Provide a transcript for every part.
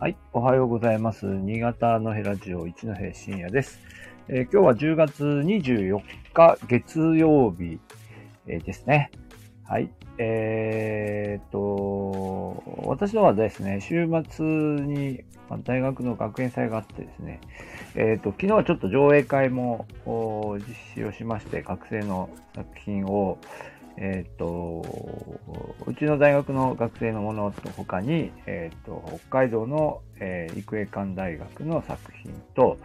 はい、おはようございます。新潟のヘラジオ一戸深夜です、えー今日は10月24日月曜日、えーですね。はい。えーっと、私のはですね、週末に大学の学園祭があってですね、えーっと、昨日はちょっと上映会も実施をしまして、学生の作品を、えーと、うちの大学の学生のものと他に、えーと、北海道の、えー育英館大学の作品と、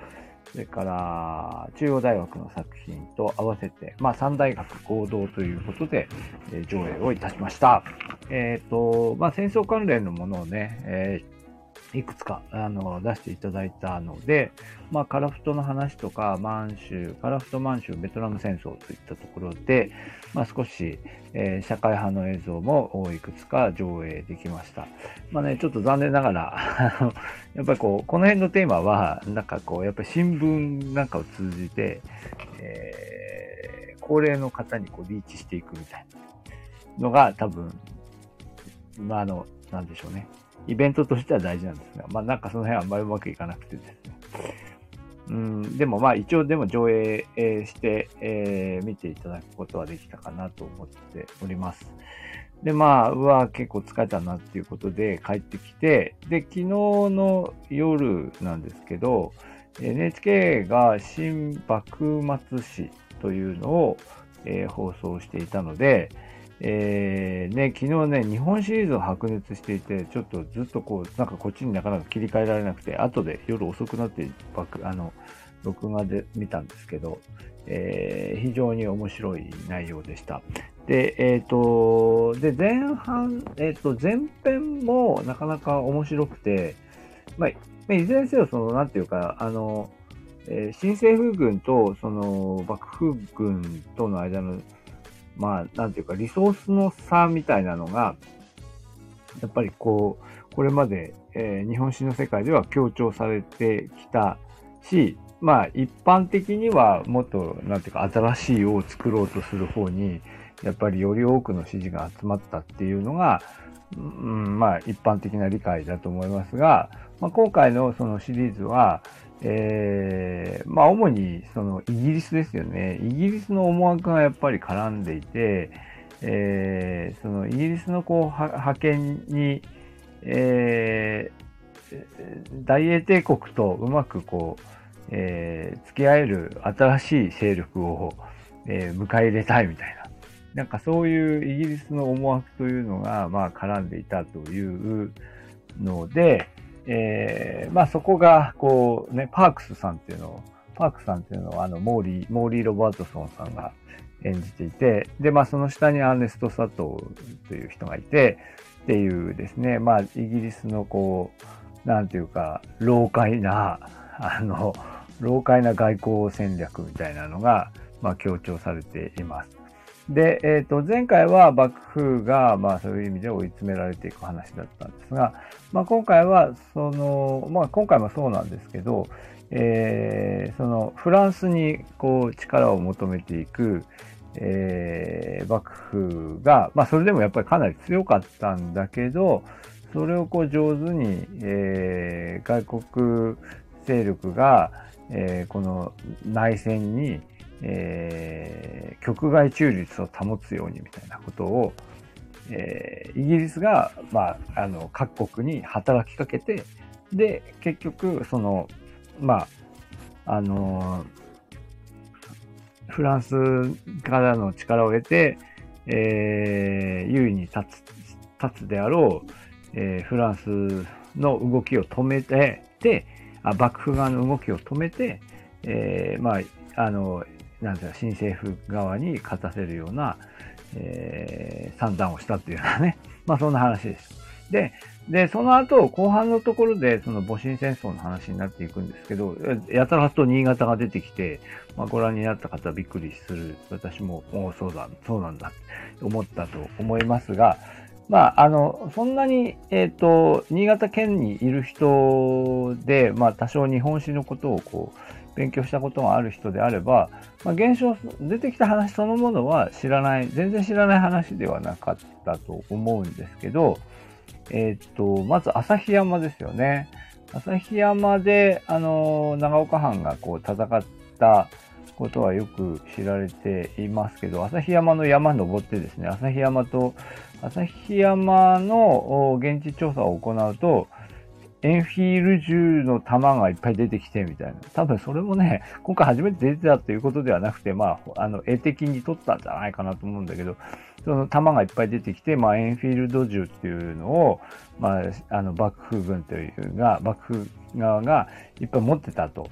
それから中央大学の作品と合わせて、まあ、3大学合同ということで、えー上映をいたしました。えっ、と、まあ、戦争関連のものをね、えーいくつかあの出していただいたので、まあ、カラフトの話とか、満州、カラフト満州ベトナム戦争といったところで、まあ、少し、えー社会派の映像もいくつか上映できました。まあね、ちょっと残念ながら、あのやっぱりこう、この辺のテーマは、なんかこう、やっぱり新聞なんかを通じて、えー高齢の方にこうリーチしていくみたいなのが多分、まああの、なんでしょうね。イベントとしては大事なんですが、まあなんかその辺はあんまりうまくいかなくてですね。うん、でもまあ一応でも上映して、えー見ていただくことはできたかなと思っております。で、まあ、うわ、結構疲れたなっていうことで帰ってきて、で、昨日の夜なんですけど、NHK が新幕末史というのを、えー放送していたので、えーね、昨日ね、日本シリーズを白熱していて、ちょっとずっとこう、なんかこっちになかなか切り替えられなくて、後で夜遅くなってバ、あの、録画で見たんですけど、えー非常に面白い内容でした。で、えっ、と、で、前半、えっ、と、前編もなかなか面白くて、まあいずれにせよ、その、なんていうか、あの、えー新政府軍と、その、幕府軍との間の、まあ、なんていうか、リソースの差みたいなのが、やっぱりこう、これまで、えー日本史の世界では強調されてきたし、まあ、一般的にはもっと、なんていうか、新しいを作ろうとする方に、やっぱりより多くの支持が集まったっていうのが、うん、まあ、一般的な理解だと思いますが、まあ、今回のそのシリーズは、えーまあ、主にそのイギリスですよね。イギリスの思惑がやっぱり絡んでいて、えーそのイギリスのこうは覇権に、えー大英帝国とうまくこう、えー付き合える新しい勢力を、えー迎え入れたいみたいな。なんかそういうイギリスの思惑というのが、まあ絡んでいたというので、えーまあそこが、こうね、パークスさんっていうのを、パークスさんっていうのは、あの、モーリー、モーリー・ロバートソンさんが演じていて、で、まあその下にアーネスト・サトウという人がいて、っていうですね、まあイギリスのこう、なんていうか、老快な、あの、老快な外交戦略みたいなのが、まあ強調されています。で、えっ、と、前回は幕府が、まあそういう意味で追い詰められていく話だったんですが、まあ今回は、その、まあ今回もそうなんですけど、えーそのフランスにこう力を求めていく、えー幕府が、まあそれでもやっぱりかなり強かったんだけど、それをこう上手に、えー外国勢力が、えーこの内戦に、えー局外中立を保つようにみたいなことを、えーイギリスが、まあ、あの各国に働きかけてで結局そのまああのフランスからの力を得て、えー優位に立つ立つであろう、えーフランスの動きを止めてであ幕府側の動きを止めて、えーまああのなんていうか新政府側に勝たせるような、えー算段をしたっていうようなね、まあそんな話です。で、で、その後、後半のところで、その戊辰戦争の話になっていくんですけど、やたらと新潟が出てきて、まあ、ご覧になった方びっくりする。私も、おうそうだ、そうなんだ、と思ったと思いますが、まあ、あの、そんなに、えっ、と、新潟県にいる人で、まあ、多少日本史のことをこう、勉強したことがある人であれば、まあ、現象、出てきた話そのものは知らない、全然知らない話ではなかったと思うんですけど、えっ、と、まず旭山ですよね。旭山で、あの、長岡藩がこう戦ったことはよく知られていますけど、旭山の山登ってですね、旭山と、旭山の現地調査を行うと、エンフィール銃の弾がいっぱい出てきてみたいな。多分それもね、今回初めて出てたということではなくて、まあ、あの、絵的に撮ったんじゃないかなと思うんだけど、その弾がいっぱい出てきて、まあ、エンフィールド銃っていうのを、まあ、あの、幕府軍というが、幕府側がいっぱい持ってたと。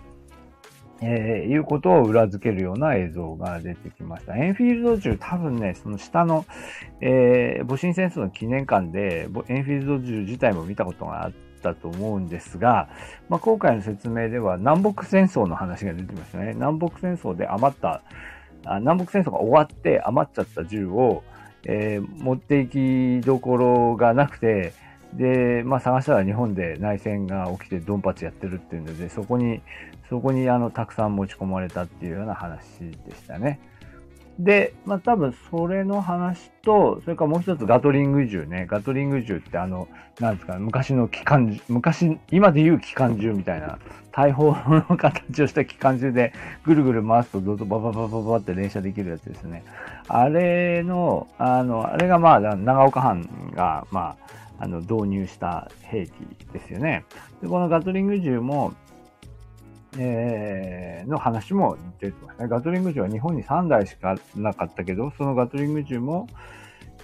えー、いうことを裏付けるような映像が出てきました。エンフィールド銃、多分ね、その下の、えー、戊辰戦争の記念館で、エンフィールド銃自体も見たことがあってたと思うんですが、まあ、今回の説明では南北戦争の話が出てましたね。南北戦争で余った、あ南北戦争が終わって余っちゃった銃を、えー、持っていきどころがなくて、で、まあ探したら日本で内戦が起きてドンパチやってるっていうので、そこに、そこにあの、たくさん持ち込まれたっていうような話でしたね。で、まあ多分それの話と、それからもう一つガトリング銃ね。ガトリング銃ってあの、なんですか、昔の機関銃、昔、今で言う機関銃みたいな、大砲の形をした機関銃でぐるぐる回すとどんどんバババババって連射できるやつですね。あれの、あの、あれがまあ、長岡藩が、まあ、あの、導入した兵器ですよね。で、このガトリング銃も、えー、の話も出てますね。ガトリング銃は日本に3台しかなかったけど、そのガトリング銃も、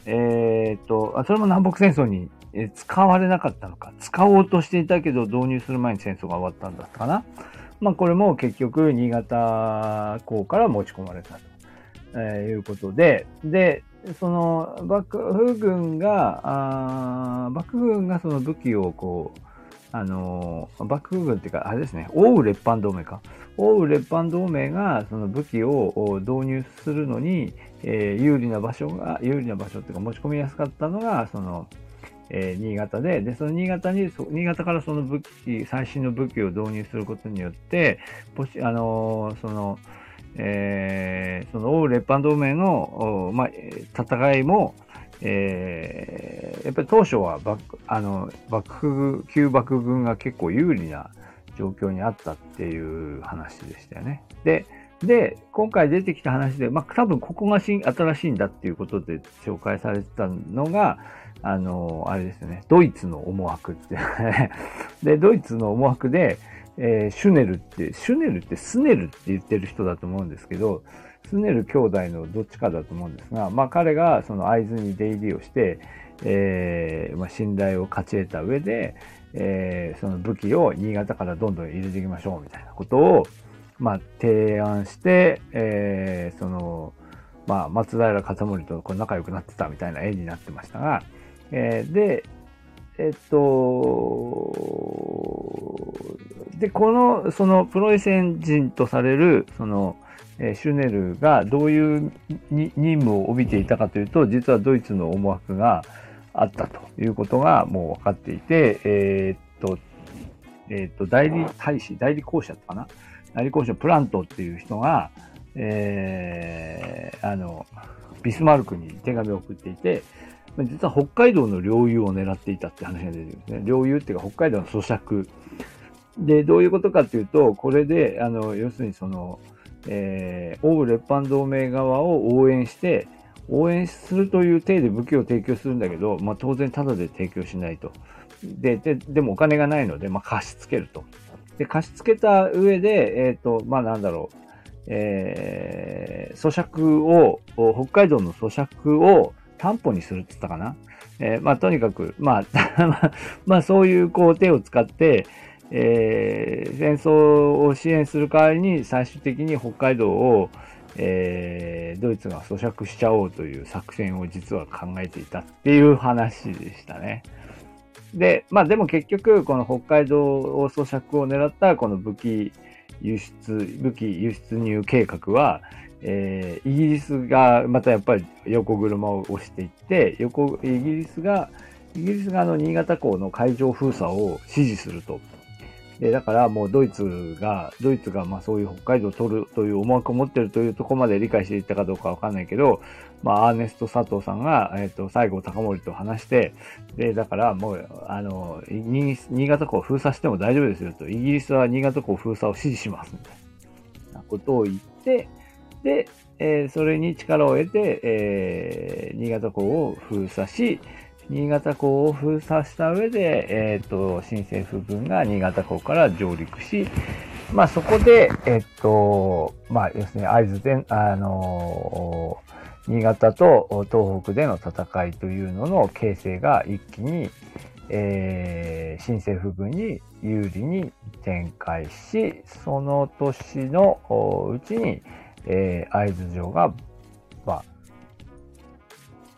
えー、っと、それも南北戦争に使われなかったのか、使おうとしていたけど導入する前に戦争が終わったんだったかな。まあこれも結局新潟港から持ち込まれたと、えー、いうことで、で、その幕府軍が、あ幕府軍がその武器をこう、あの、幕府軍っていうか、あれですね、奥羽列藩同盟か。奥羽列藩同盟がその武器を導入するのに、えー、有利な場所が、有利な場所っていうか持ち込みやすかったのが、その、えー、新潟で、で、その新潟に、新潟からその武器、最新の武器を導入することによって、あのー、その、えー、その、奥羽列藩同盟の、まあ、戦いも、え、やっぱり当初は幕あの幕府、旧幕軍が結構有利な状況にあったっていう話でしたよね。で、で、今回出てきた話で、まあ、多分ここが新新しいんだっていうことで紹介されてたのが、あの、あれですね、ドイツの思惑って。で、ドイツの思惑で、えー、シュネルって、シュネルってスネルって言ってる人だと思うんですけど、スネル兄弟のどっちかだと思うんですが、まあ彼がその会津に出入りをして、えー、まあ、信頼を勝ち得た上で、えー、その武器を新潟からどんどん入れていきましょうみたいなことを、まあ、提案して、えー、その、まあ、松平勝盛とこう仲良くなってたみたいな絵になってましたが、えー、で、えっと、で、この、そのプロイセン人とされる、その、えシュネルがどういう任務を帯びていたかというと、実はドイツの思惑があったということがもう分かっていて、えー、っと、えー、っと、代理大使、代理公社かな？代理公社プラントっていう人が、えー、あの、ビスマルクに手紙を送っていて、実は北海道の領有を狙っていたって話が出てるんですね。領有っていうか北海道の咀嚼。で、どういうことかっていうと、これで、あの、要するにその、えー、欧列藩同盟側を応援して、応援するという体で武器を提供するんだけど、まあ、当然タダで提供しないと。で、で、でもお金がないので、まあ、貸し付けると。で、貸し付けた上で、えっ、ー、と、まあ、なんだろう、えー、咀嚼を、北海道の咀嚼を担保にするって言ったかな。えー、まあ、とにかく、まあ、まあ、そういう、こう、手を使って、えー、戦争を支援する代わりに最終的に北海道を、えー、ドイツが咀嚼しちゃおうという作戦を実は考えていたっていう話でしたね。で、まあでも結局、この北海道を咀嚼を狙ったこの武器輸出、武器輸出入計画は、えー、イギリスがまたやっぱり横車を押していって、横、イギリスが、イギリスがあの新潟港の海上封鎖を支持すると。で、だからもうドイツが、ドイツがまあそういう北海道を取るという思惑を持ってるというところまで理解していったかどうかわかんないけど、まあ、アーネスト佐藤さんが、えっ、ー、と、西郷隆盛と話して、で、だからもう、あの、新潟港を封鎖しても大丈夫ですよと、イギリスは新潟港封鎖を支持します、みたいな。ことを言って、で、えー、それに力を得て、えー、新潟港を封鎖し、新潟港を封鎖した上で、えっ、ー、と、新政府軍が新潟港から上陸し、まあそこで、えっ、と、まあ要するに会津で、あの新潟と東北での戦いというのの形勢が一気に、えー、新政府軍に有利に展開し、その年のうちに、えー、会津城が、まあ、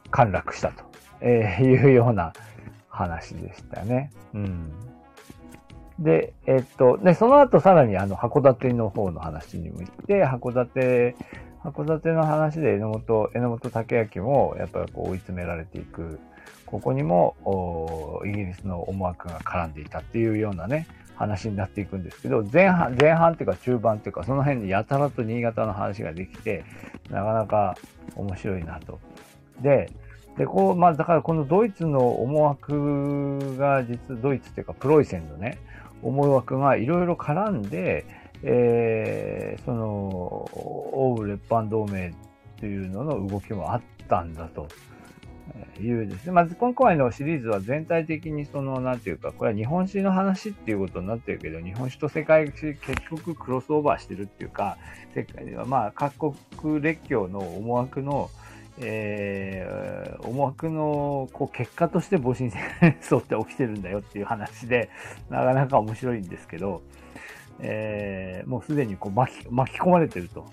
陥落したと。えー、いうような話でしたね。うん。で、えっと、で、その後さらにあの、函館の方の話にも行って、函館、函館の話で榎本、榎本武明もやっぱりこう追い詰められていく。ここにも、イギリスの思惑が絡んでいたっていうようなね、話になっていくんですけど、前半、前半っていうか中盤っていうか、その辺にやたらと新潟の話ができて、なかなか面白いなと。で、で、こう、まあ、だからこのドイツの思惑が、実、ドイツっていうか、プロイセンのね、思惑がいろいろ絡んで、えー、その、欧ウ列藩同盟というのの動きもあったんだと。いうですね。まず今回のシリーズは全体的にその、なんていうか、これは日本史の話っていうことになってるけど、日本史と世界史結局クロスオーバーしてるっていうか、世界ではまあ各国列強の思惑の、えー、思惑のこう結果として戊辰戦争って起きてるんだよっていう話で、なかなか面白いんですけど、えー、もうすでにこう巻き巻き込まれてると。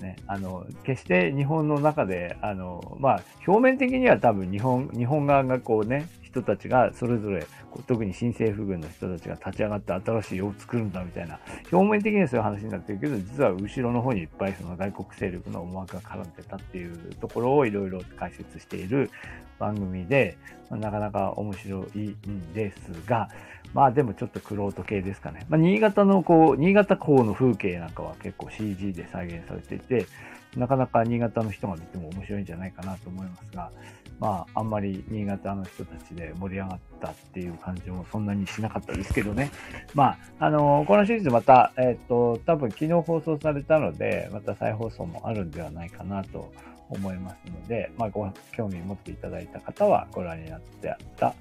ね、あの決して日本の中であの、まあ、表面的には多分日本日本側がこうね人たちがそれぞれ特に新政府軍の人たちが立ち上がって新しい世を作るんだみたいな表面的にはそういう話になってるけど実は後ろの方にいっぱいその外国勢力の思惑が絡んでたっていうところをいろいろ解説している番組で、まあ、なかなか面白いんですがまあでもちょっとクロート系ですかね。まあ、新潟のこう、新潟港の風景なんかは結構 CG で再現されていて、なかなか新潟の人が見ても面白いんじゃないかなと思いますが、まあ、あんまり新潟の人たちで盛り上がったっていう感じもそんなにしなかったですけどね。まあ、あの、このシリーズまた、えっ、ー、と、多分昨日放送されたので、また再放送もあるんではないかなと思いますので、まあ、ご興味持っていただいた方はご覧になってあった、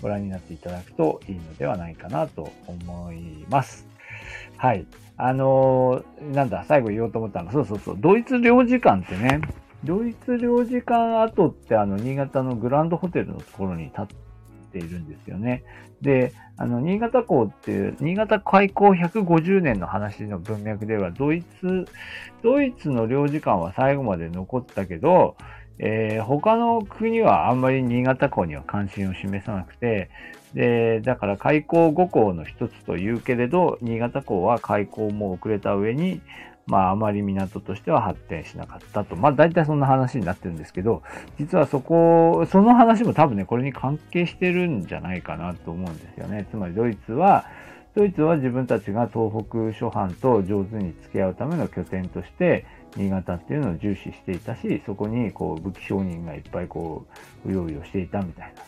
ご覧になっていただくといいのではないかなと思います。はい。あのー、なんだ、最後言おうと思ったの。そうそうそう。ドイツ領事館ってね、ドイツ領事館跡ってあの、新潟のグランドホテルのところに立っているんですよね。で、あの、新潟港っていう、新潟開港150年の話の文脈では、ドイツ、ドイツの領事館は最後まで残ったけど、えー、他の国はあんまり新潟港には関心を示さなくて、で、だから開港5港の一つというけれど、新潟港は開港も遅れた上に、まあ、あまり港としては発展しなかったと。まあ、大体そんな話になってるんですけど、実はそこ、その話も多分ね、これに関係してるんじゃないかなと思うんですよね。つまりドイツは、ドイツは自分たちが東北諸藩と上手に付き合うための拠点として、新潟っていうのを重視していたし、そこにこう武器商人がいっぱいこう、うようよしていたみたいな。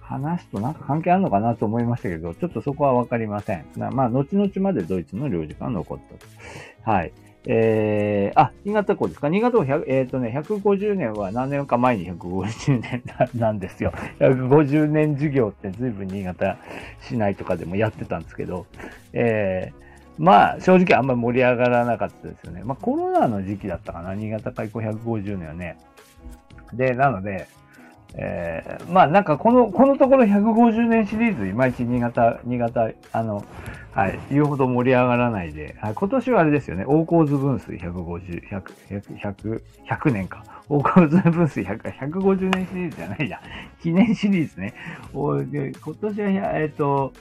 話となんか関係あるのかなと思いましたけど、ちょっとそこはわかりません。まあ、後々までドイツの領事館が残ったと。はい。えー、あ、新潟港ですか？新潟港100、えっ、ー、とね、150年は何年か前に150年なんですよ。150年授業って随分新潟市内とかでもやってたんですけど、えー、まあ、正直あんまり盛り上がらなかったですよね。まあ、コロナの時期だったかな、新潟開港150年はね。で、なので、えー、まあなんかこの、このところ150年シリーズ、いまいち新潟、新潟、あの、はい、言うほど盛り上がらないで、はい、今年はあれですよね、大河津分水150、100、100、100年か。大河津分水100、150年シリーズじゃないじゃん。記念シリーズね。おで今年は、えっ、ー、と、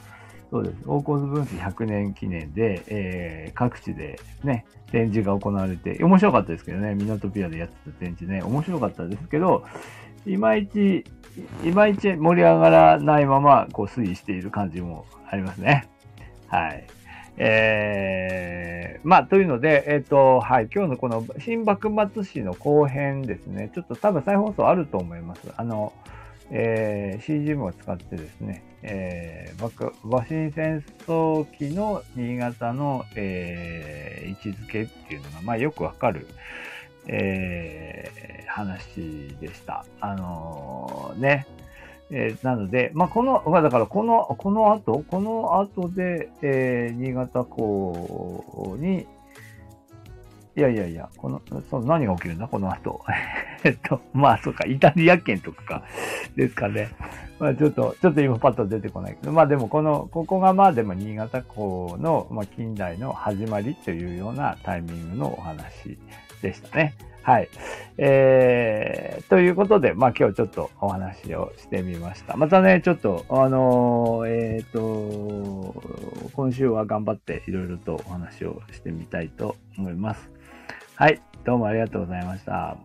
そうです。大河津分水100年記念で、えー、各地でね、展示が行われて、面白かったですけどね、ミナトピアでやってた展示ね、面白かったですけど、いまいち、いまいち盛り上がらないまま、こう推移している感じもありますね。はい。えー、まあ、というので、えっ、ー、と、はい、今日のこの新幕末史の後編ですね、ちょっと多分再放送あると思います。あの、えー、CGM を使ってですね、えー、和新戦争期の新潟の、えー、位置づけっていうのが、まあ、よくわかる、えー、話でした。あのー、ね。えー、なので、まあ、この、まあ、だからこの、この後、この後で、えー、新潟港に、いやいやいや、この、その何が起きるんだ？この後。えっと、まあ、そうか、イタリア圏とかか、ですかね。まあ、ちょっと、ちょっと今パッと出てこないけど、まあでもこの、ここがまあでも新潟港の、まあ、近代の始まりというようなタイミングのお話でしたね。はい。えー、ということで、まあ今日ちょっとお話をしてみました。またね、ちょっと、あのー、えっ、ー、と、今週は頑張っていろいろとお話をしてみたいと思います。はい。どうもありがとうございました。